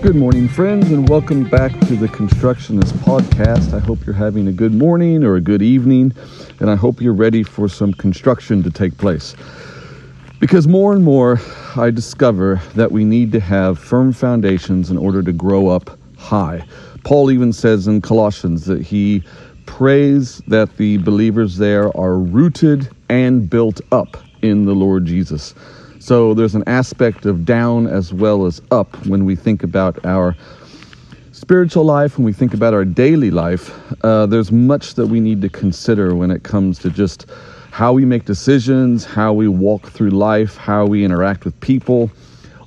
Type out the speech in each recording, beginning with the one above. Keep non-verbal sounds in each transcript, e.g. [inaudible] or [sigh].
Good morning, friends, and welcome back to the Constructionist Podcast. I hope you're having a good morning or a good evening, and I hope you're ready for some construction to take place. Because more and more, I discover that we need to have firm foundations in order to grow up high. Paul even says in Colossians that he prays that the believers there are rooted and built up in the Lord Jesus. So there's an aspect of down as well as up when we think about our spiritual life, when we think about our daily life. Uh, there's much that we need to consider when it comes to just how we make decisions, how we walk through life, how we interact with people.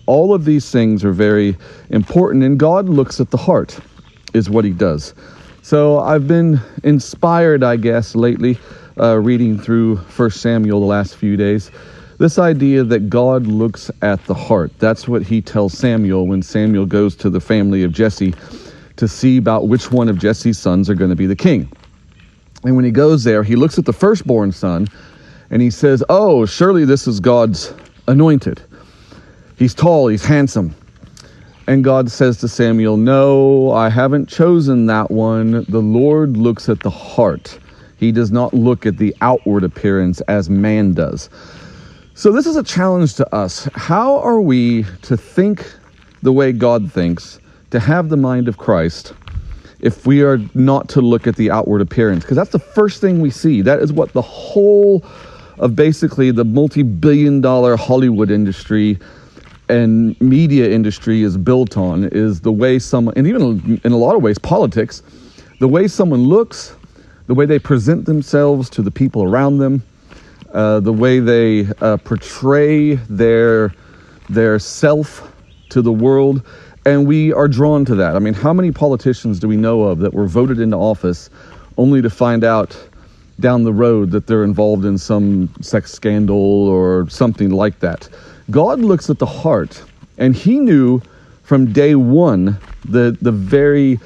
All of these things are very important, and God looks at the heart, is what He does. So I've been inspired, I guess, lately, uh, reading through First Samuel the last few days this idea that God looks at the heart. That's what he tells Samuel when Samuel goes to the family of Jesse to see about which one of Jesse's sons are going to be the king. And when he goes there, he looks at the firstborn son and he says, Oh, surely this is God's anointed. He's tall, he's handsome. And God says to Samuel, No, I haven't chosen that one. The Lord looks at the heart. He does not look at the outward appearance as man does. So, this is a challenge to us. How are we to think the way God thinks, to have the mind of Christ, if we are not to look at the outward appearance? Because that's the first thing we see. That is what the whole of basically the multi billion dollar Hollywood industry and media industry is built on is the way someone, and even in a lot of ways, politics, the way someone looks, the way they present themselves to the people around them uh, the way they uh, portray their their self to the world, and we are drawn to that. I mean, how many politicians do we know of that were voted into office only to find out down the road that they're involved in some sex scandal or something like that? God looks at the heart, and He knew from day one the the very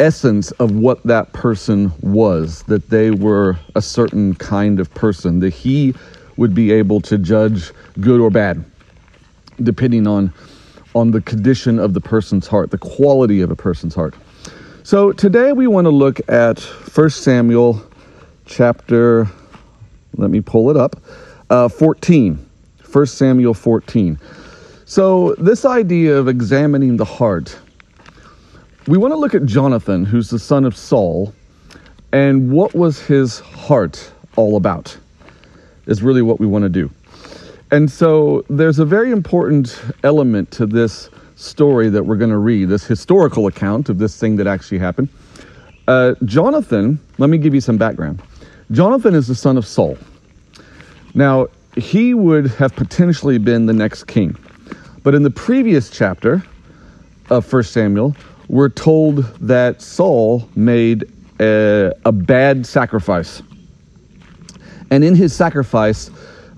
essence of what that person was, that they were a certain kind of person, that he would be able to judge good or bad, depending on, on the condition of the person's heart, the quality of a person's heart. So today we want to look at 1 Samuel chapter, let me pull it up, uh, 14. 1 Samuel 14. So, this idea of examining the heart we want to look at Jonathan, who's the son of Saul, and what was his heart all about, is really what we want to do. And so there's a very important element to this story that we're going to read, this historical account of this thing that actually happened. Uh, Jonathan, let me give you some background. Jonathan is the son of Saul. Now, he would have potentially been the next king. But in the previous chapter of 1 Samuel, we're told that Saul made a, a bad sacrifice. And in his sacrifice,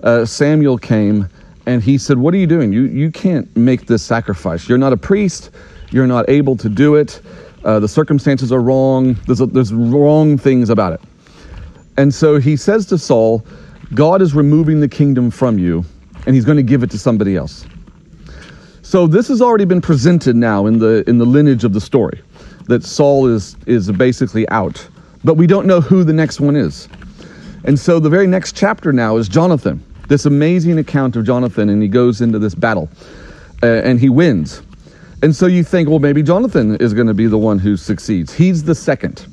uh, Samuel came and he said, What are you doing? You, you can't make this sacrifice. You're not a priest. You're not able to do it. Uh, the circumstances are wrong. There's, a, there's wrong things about it. And so he says to Saul, God is removing the kingdom from you, and he's going to give it to somebody else. So this has already been presented now in the in the lineage of the story that Saul is is basically out. But we don't know who the next one is. And so the very next chapter now is Jonathan. This amazing account of Jonathan and he goes into this battle uh, and he wins. And so you think, well, maybe Jonathan is going to be the one who succeeds. He's the second.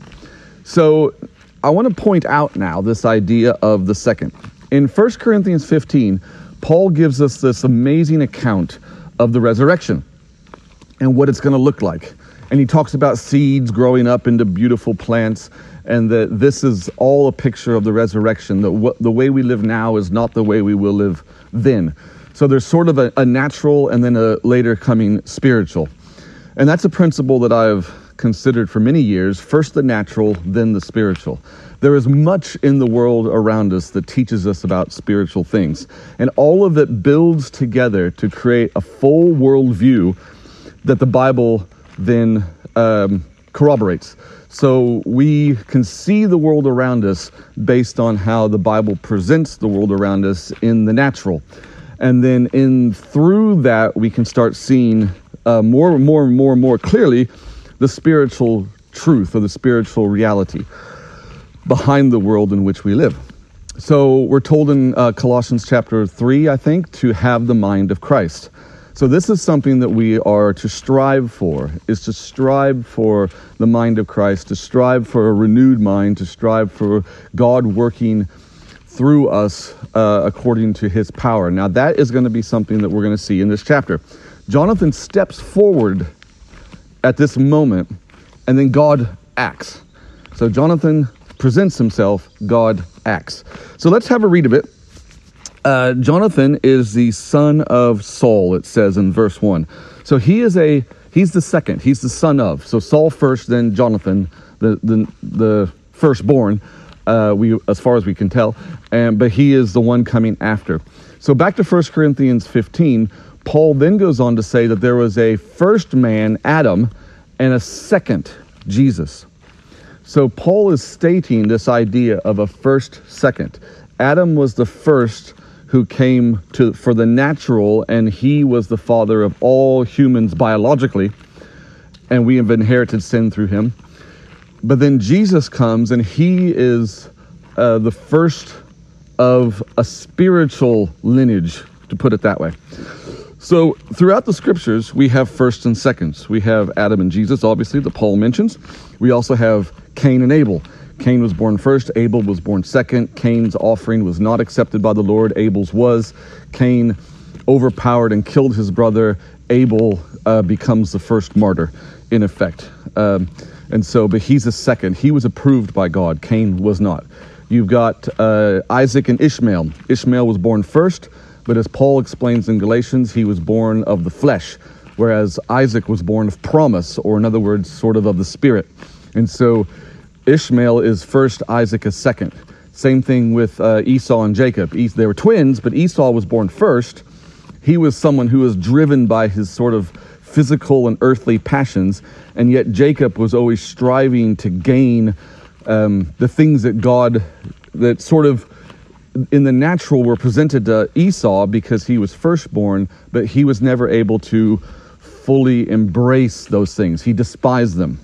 So I want to point out now this idea of the second. In 1 Corinthians 15, Paul gives us this amazing account of the resurrection and what it's going to look like. And he talks about seeds growing up into beautiful plants, and that this is all a picture of the resurrection. That the way we live now is not the way we will live then. So there's sort of a, a natural and then a later coming spiritual. And that's a principle that I've considered for many years first the natural, then the spiritual. There is much in the world around us that teaches us about spiritual things, and all of it builds together to create a full worldview that the Bible then um, corroborates. So we can see the world around us based on how the Bible presents the world around us in the natural. And then in through that we can start seeing uh, more and more and more and more clearly the spiritual truth or the spiritual reality behind the world in which we live. So we're told in uh, Colossians chapter 3, I think, to have the mind of Christ. So this is something that we are to strive for, is to strive for the mind of Christ, to strive for a renewed mind, to strive for God working through us uh, according to his power. Now that is going to be something that we're going to see in this chapter. Jonathan steps forward at this moment, and then God acts. So Jonathan presents himself, God acts. So let's have a read of it. Uh, Jonathan is the son of Saul, it says in verse 1. So he is a, he's the second, he's the son of. So Saul first, then Jonathan, the, the, the firstborn, uh, we, as far as we can tell, and, but he is the one coming after. So back to 1 Corinthians 15, Paul then goes on to say that there was a first man, Adam, and a second, Jesus. So Paul is stating this idea of a first second. Adam was the first who came to for the natural and he was the father of all humans biologically and we have inherited sin through him. But then Jesus comes and he is uh, the first of a spiritual lineage, to put it that way. So throughout the scriptures, we have firsts and seconds. We have Adam and Jesus, obviously, that Paul mentions. We also have Cain and Abel. Cain was born first, Abel was born second. Cain's offering was not accepted by the Lord, Abel's was. Cain overpowered and killed his brother. Abel uh, becomes the first martyr, in effect. Um, and so, but he's a second. He was approved by God, Cain was not. You've got uh, Isaac and Ishmael. Ishmael was born first. But as Paul explains in Galatians, he was born of the flesh, whereas Isaac was born of promise, or in other words, sort of of the spirit. And so Ishmael is first, Isaac is second. Same thing with uh, Esau and Jacob. they were twins, but Esau was born first. He was someone who was driven by his sort of physical and earthly passions, and yet Jacob was always striving to gain um, the things that God, that sort of in the natural were presented to Esau because he was firstborn, but he was never able to fully embrace those things. He despised them.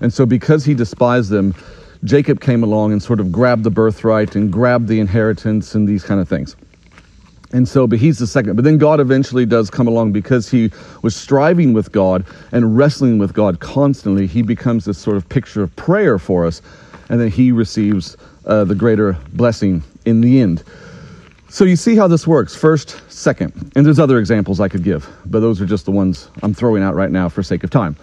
And so, because he despised them, Jacob came along and sort of grabbed the birthright and grabbed the inheritance and these kind of things. And so, but he's the second. But then God eventually does come along because he was striving with God and wrestling with God constantly. He becomes this sort of picture of prayer for us. And then he receives uh, the greater blessing in the end. So you see how this works first, second. And there's other examples I could give, but those are just the ones I'm throwing out right now for sake of time.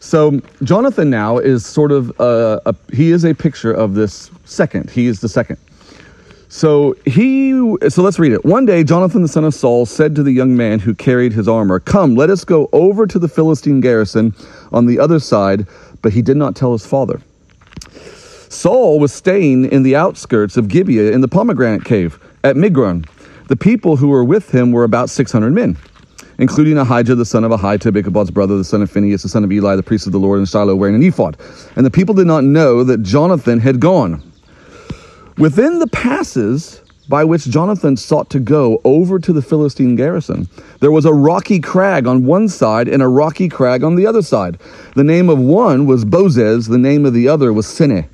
So Jonathan now is sort of a, a, he is a picture of this second. He is the second. So he so let's read it. One day Jonathan the son of Saul said to the young man who carried his armor, "Come, let us go over to the Philistine garrison on the other side." But he did not tell his father. Saul was staying in the outskirts of Gibeah in the pomegranate cave at Migron. The people who were with him were about 600 men, including Ahijah, the son of Ahitub, Ichabod's brother, the son of Phinehas, the son of Eli, the priest of the Lord in Shiloh, wearing an ephod. And the people did not know that Jonathan had gone. Within the passes by which Jonathan sought to go over to the Philistine garrison, there was a rocky crag on one side and a rocky crag on the other side. The name of one was Bozez, the name of the other was Seneh.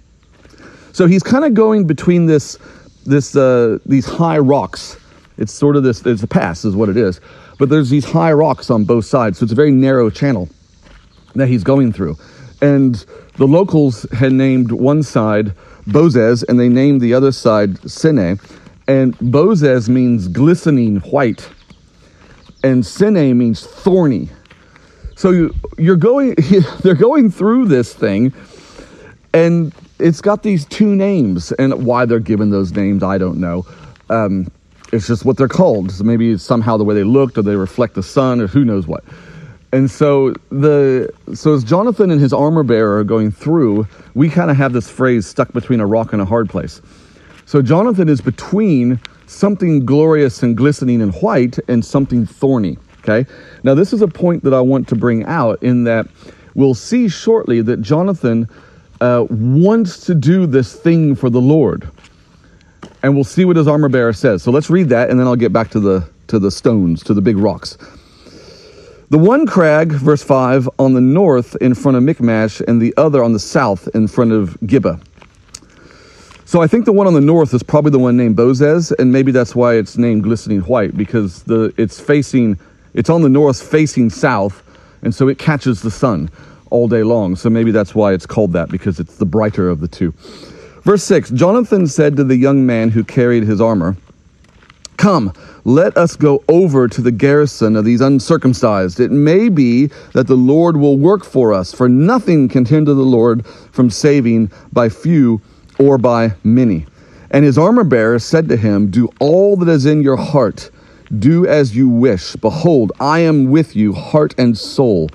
So he's kind of going between this, this, uh, these high rocks. It's sort of this, it's a pass, is what it is. But there's these high rocks on both sides, so it's a very narrow channel that he's going through. And the locals had named one side Bozez, and they named the other side Seneh. And Bozez means glistening white, and Seneh means thorny. So you, you're going, [laughs] they're going through this thing, and it's got these two names, and why they're given those names, I don't know. Um, it's just what they're called. So maybe it's somehow the way they looked, or they reflect the sun, or who knows what. And so the so as Jonathan and his armor bearer are going through, we kind of have this phrase stuck between a rock and a hard place. So Jonathan is between something glorious and glistening and white and something thorny. Okay. Now this is a point that I want to bring out in that we'll see shortly that Jonathan uh, wants to do this thing for the Lord, and we'll see what his armor bearer says. So let's read that, and then I'll get back to the to the stones, to the big rocks. The one crag, verse 5, on the north in front of Michmash, and the other on the south in front of Gibeah. So I think the one on the north is probably the one named Bozez, and maybe that's why it's named glistening white, because the it's facing it's on the north facing south, and so it catches the sun all day long. So maybe that's why it's called that, because it's the brighter of the two. Verse 6 Jonathan said to the young man who carried his armor, Come, let us go over to the garrison of these uncircumcised. It may be that the Lord will work for us, for nothing can hinder the Lord from saving by few or by many. And his armor bearer said to him, Do all that is in your heart, do as you wish. Behold, I am with you, heart and soul.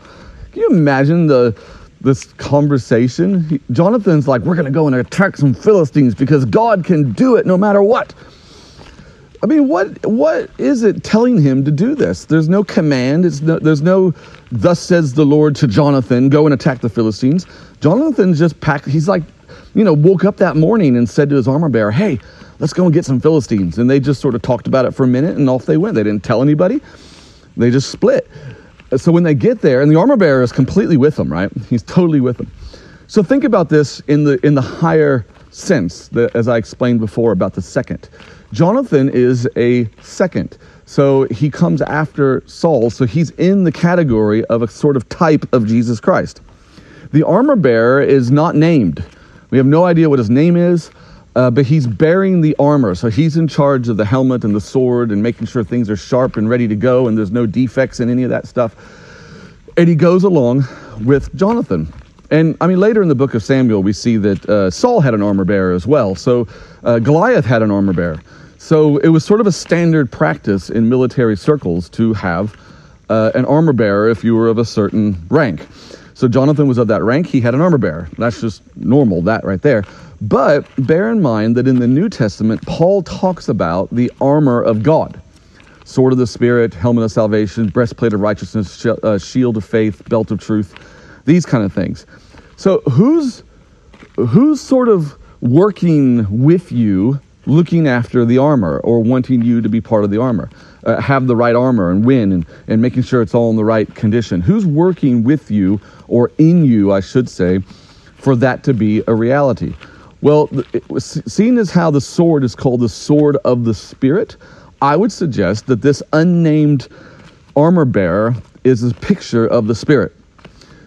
Can you imagine the this conversation? Jonathan's like, We're going to go and attack some Philistines because God can do it no matter what. I mean, what what is it telling him to do this? There's no command. It's no, there's no, thus says the Lord to Jonathan, go and attack the Philistines. Jonathan just packed. He's like, you know, woke up that morning and said to his armor bearer, "Hey, let's go and get some Philistines." And they just sort of talked about it for a minute, and off they went. They didn't tell anybody. They just split. So when they get there, and the armor bearer is completely with them, right? He's totally with them. So think about this in the in the higher sense, the, as I explained before about the second. Jonathan is a second. So he comes after Saul, so he's in the category of a sort of type of Jesus Christ. The armor bearer is not named. We have no idea what his name is, uh, but he's bearing the armor. So he's in charge of the helmet and the sword and making sure things are sharp and ready to go and there's no defects in any of that stuff. And he goes along with Jonathan. And I mean, later in the book of Samuel, we see that uh, Saul had an armor bearer as well. So uh, Goliath had an armor bearer. So it was sort of a standard practice in military circles to have uh, an armor bearer if you were of a certain rank. So Jonathan was of that rank, he had an armor bearer. That's just normal, that right there. But bear in mind that in the New Testament, Paul talks about the armor of God sword of the Spirit, helmet of salvation, breastplate of righteousness, uh, shield of faith, belt of truth, these kind of things. So who's who's sort of working with you looking after the armor or wanting you to be part of the armor, uh, have the right armor and win and, and making sure it's all in the right condition. Who's working with you or in you, I should say, for that to be a reality? Well, seeing as how the sword is called the sword of the Spirit, I would suggest that this unnamed armor bearer is a picture of the Spirit.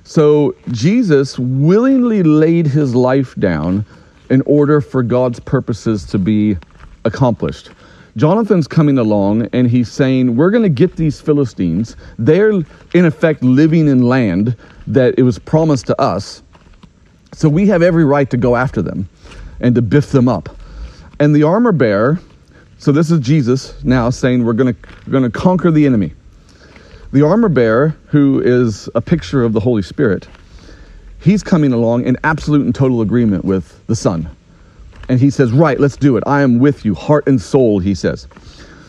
So Jesus willingly laid his life down in order for God's purposes to be accomplished. Jonathan's coming along and he's saying, We're going to get these Philistines. They're, in effect, living in land that it was promised to us. So we have every right to go after them and to biff them up. And the armor bearer, so this is Jesus now saying, We're going to, conquer the enemy. The armor bearer, who is a picture of the Holy Spirit, he's coming along in absolute and total agreement with the Son. And he says, Right, let's do it. I am with you, heart and soul, he says.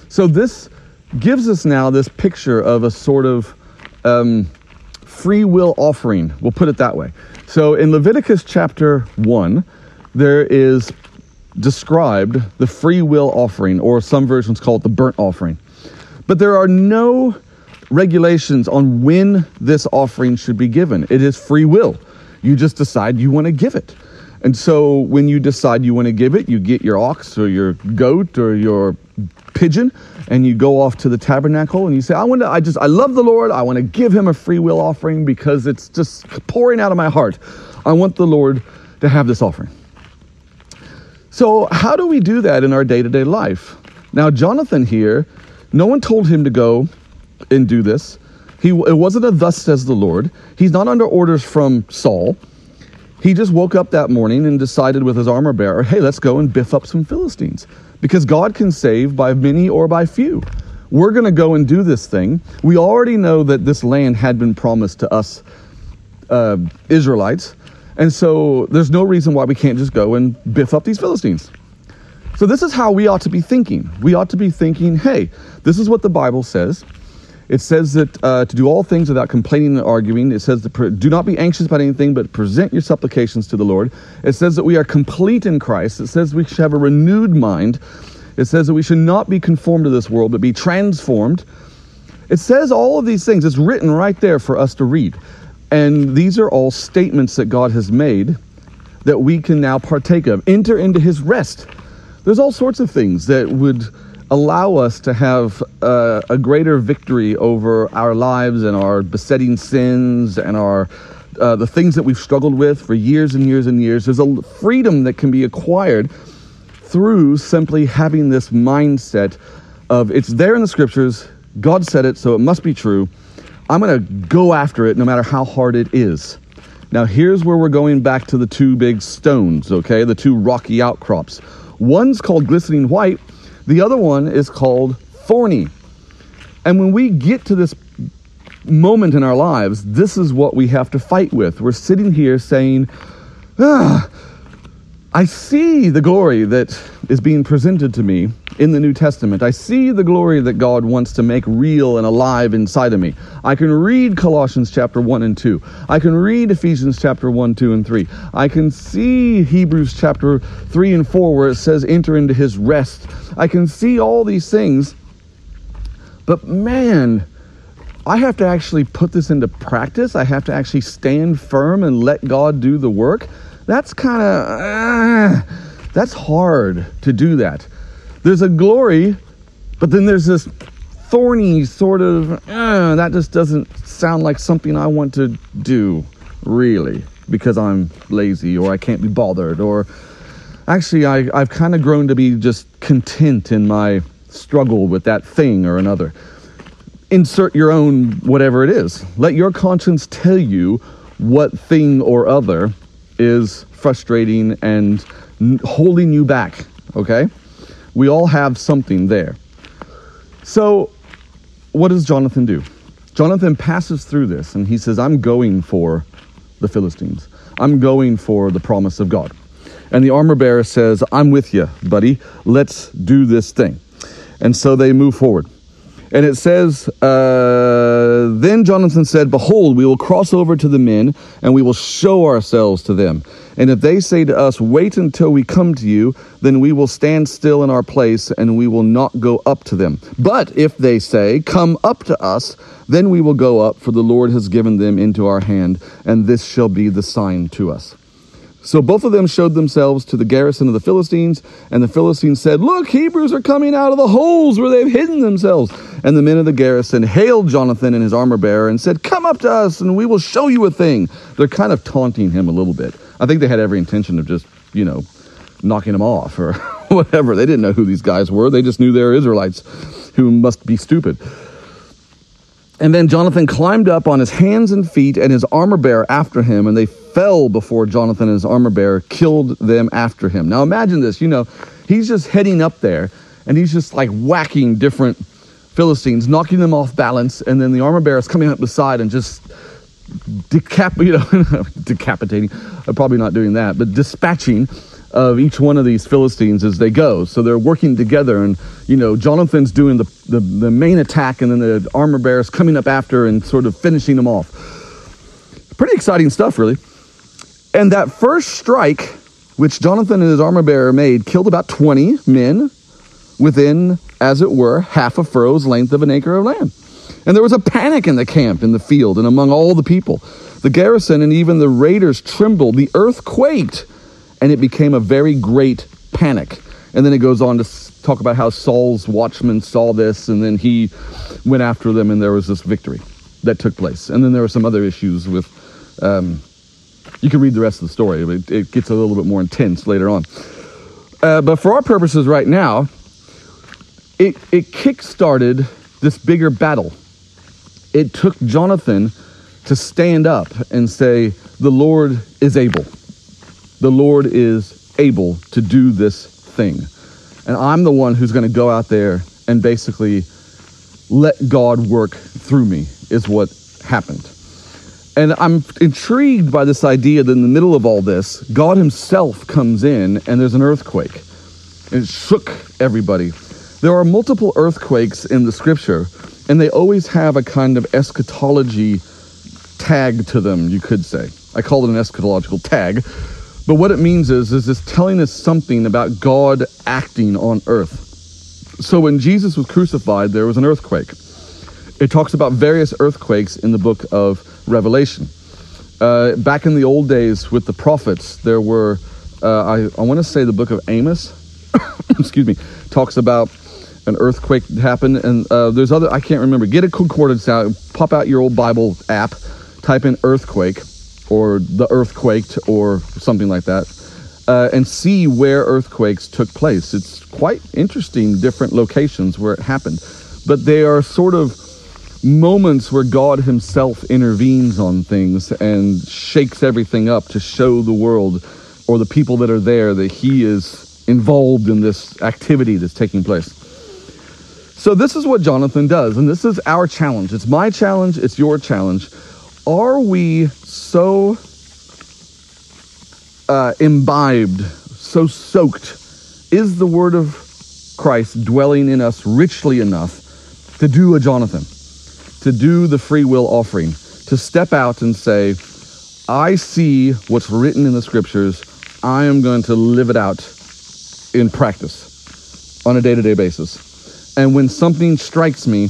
So this gives us now this picture of a sort of um, free will offering. We'll put it that way. So in Leviticus chapter 1, there is described the free will offering, or some versions call it the burnt offering. But there are no regulations on when this offering should be given. It is free will. You just decide you want to give it. And so when you decide you want to give it, you get your ox or your goat or your pigeon and you go off to the tabernacle and you say, I want to, I just, I love the Lord. I want to give him a free will offering because it's just pouring out of my heart. I want the Lord to have this offering. So how do we do that in our day to day life? Now, Jonathan here, no one told him to go and do this. He, it wasn't a thus says the Lord. He's not under orders from Saul. He just woke up that morning and decided with his armor bearer, hey, let's go and biff up some Philistines. Because God can save by many or by few. we're going to go and do this thing. We already know that this land had been promised to us uh, Israelites. And so there's no reason why we can't just go and biff up these Philistines. So this is how we ought to be thinking. We ought to be thinking, hey, this is what the Bible says. It says that uh, to do all things without complaining and arguing. It says to do not be anxious about anything, but present your supplications to the Lord. It says that we are complete in Christ. It says we should have a renewed mind. It says that we should not be conformed to this world, but be transformed. It says all of these things. It's written right there for us to read. And these are all statements that God has made that we can now partake of. Enter into his rest. There's all sorts of things that would allow us to have uh, a greater victory over our lives and our besetting sins and our uh, the things that we've struggled with for years and years and years. There's a freedom that can be acquired through simply having this mindset of it's there in the scriptures. God said it, so it must be true. I'm going to go after it no matter how hard it is. Now, here's where we're going back to the two big stones, okay? The two rocky outcrops. One's called glistening white, the other one is called thorny. And when we get to this moment in our lives, this is what we have to fight with. We're sitting here saying, ah, I see the glory that is being presented to me in the New Testament. I see the glory that God wants to make real and alive inside of me. I can read Colossians chapter 1 and 2. I can read Ephesians chapter 1, 2, and 3. I can see Hebrews chapter 3 and 4 where it says, enter into his rest. I can see all these things. But man, I have to actually put this into practice. I have to actually stand firm and let God do the work that's kind of uh, that's hard to do that. There's a glory, but then there's this thorny sort of uh, that just doesn't sound like something I want to do really because I'm lazy or I can't be bothered or actually I, I've kind of grown to be just content in my struggle with that thing or another. Insert your own whatever it is. Let your conscience tell you what thing or other is frustrating and holding you back, okay? We all have something there. So, what does Jonathan do? Jonathan passes through this and he says, I'm going for the Philistines. I'm going for the promise of God. And the armor bearer says, I'm with you, buddy. Let's do this thing. And so they move forward. And it says, uh, Then Jonathan said, Behold, we will cross over to the men, and we will show ourselves to them. And if they say to us, Wait until we come to you, then we will stand still in our place, and we will not go up to them. But if they say, Come up to us, then we will go up, for the Lord has given them into our hand, and this shall be the sign to us. So both of them showed themselves to the garrison of the Philistines, and the Philistines said, Look, Hebrews are coming out of the holes where they've hidden themselves. And the men of the garrison hailed Jonathan and his armor bearer and said, Come up to us, and we will show you a thing. They're kind of taunting him a little bit. I think they had every intention of just, you know, knocking him off or [laughs] whatever. They didn't know who these guys were, they just knew they were Israelites who must be stupid. And then Jonathan climbed up on his hands and feet and his armor bearer after him, and they fell before Jonathan and his armor bearer, killed them after him. Now imagine this, you know, he's just heading up there and he's just like whacking different Philistines, knocking them off balance, and then the armor bearer is coming up beside and just decap, you know, [laughs] decapitating, uh, probably not doing that, but dispatching of each one of these Philistines as they go. So they're working together, and you know, Jonathan's doing the, the, the main attack, and then the armor bearers coming up after and sort of finishing them off. Pretty exciting stuff, really. And that first strike, which Jonathan and his armor bearer made, killed about 20 men within, as it were, half a furrow's length of an acre of land. And there was a panic in the camp, in the field, and among all the people. The garrison and even the raiders trembled. The earth quaked and it became a very great panic. And then it goes on to talk about how Saul's watchmen saw this, and then he went after them, and there was this victory that took place. And then there were some other issues with. Um, you can read the rest of the story, it, it gets a little bit more intense later on. Uh, but for our purposes right now, it, it kick-started this bigger battle. It took Jonathan to stand up and say, The Lord is able the Lord is able to do this thing. And I'm the one who's going to go out there and basically let God work through me, is what happened. And I'm intrigued by this idea that in the middle of all this, God Himself comes in and there's an earthquake. It shook everybody. There are multiple earthquakes in the scripture, and they always have a kind of eschatology tag to them, you could say. I call it an eschatological tag. But what it means is, is it's telling us something about God acting on earth. So when Jesus was crucified, there was an earthquake. It talks about various earthquakes in the book of Revelation. Uh, back in the old days with the prophets, there were, uh, I, I want to say the book of Amos, [coughs] excuse me, talks about an earthquake happened. And uh, there's other, I can't remember. Get a concordance out, pop out your old Bible app, type in earthquake or the earthquaked or something like that. Uh, and see where earthquakes took place. It's quite interesting, different locations where it happened. But they are sort of moments where God Himself intervenes on things and shakes everything up to show the world or the people that are there that He is involved in this activity that's taking place. So, this is what Jonathan does, and this is our challenge. It's my challenge, it's your challenge. Are we so uh, imbibed, so soaked? Is the Word of Christ dwelling in us richly enough to do a Jonathan? To do the free will offering, to step out and say, I see what's written in the scriptures. I am going to live it out in practice on a day to day basis. And when something strikes me,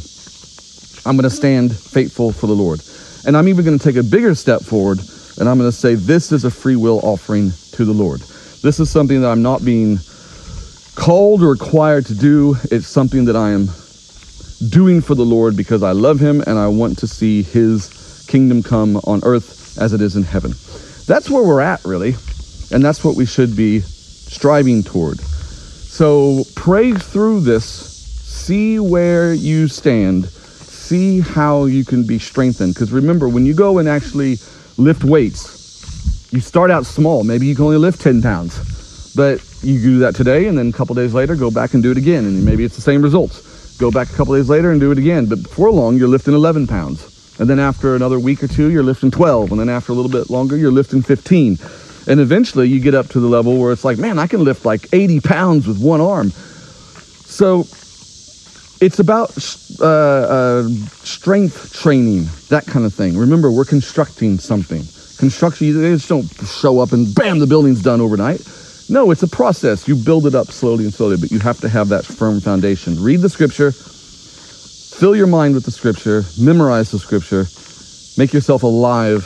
I'm going to stand faithful for the Lord. And I'm even going to take a bigger step forward and I'm going to say, This is a free will offering to the Lord. This is something that I'm not being called or required to do. It's something that I am doing for the Lord because I love him and I want to see his kingdom come on earth as it is in heaven. That's where we're at, really. And that's what we should be striving toward. So pray through this, see where you stand, see how you can be strengthened. Because remember, when you go and actually lift weights, you start out small. Maybe you can only lift 10 pounds. But you do that today, and then a couple days later, go back and do it again. And maybe it's the same results Go back a couple days later and do it again. But before long, you're lifting 11 pounds. And then after another week or two, you're lifting 12. And then after a little bit longer, you're lifting 15. And eventually you get up to the level where it's like, man, I can lift like 80 pounds with one arm. So it's about uh, uh, strength training, that kind of thing. Remember, we're constructing something. Construction, you just don't show up and bam, the building's done overnight. No, it's a process. You build it up slowly and slowly, but you have to have that firm foundation. Read the scripture, fill your mind with the scripture, memorize the scripture, make yourself alive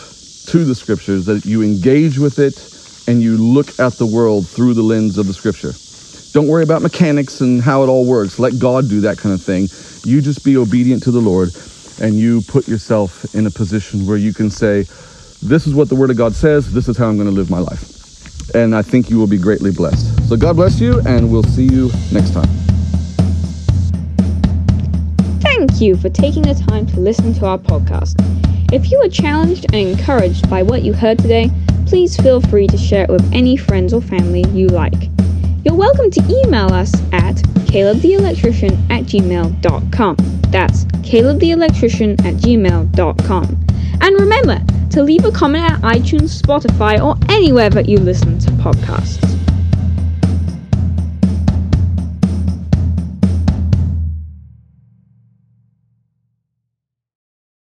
to the scriptures, that you engage with it and you look at the world through the lens of the scripture. Don't worry about mechanics and how it all works. Let God do that kind of thing. You just be obedient to the Lord and you put yourself in a position where you can say, This is what the Word of God says, this is how I'm going to live my life and I think you will be greatly blessed. So God bless you, and we'll see you next time. Thank you for taking the time to listen to our podcast. If you were challenged and encouraged by what you heard today, please feel free to share it with any friends or family you like. You're welcome to email us at calebtheelectrician at gmail.com. That's calebtheelectrician at gmail.com. And remember, to leave a comment at iTunes, Spotify, or anywhere that you listen to podcasts.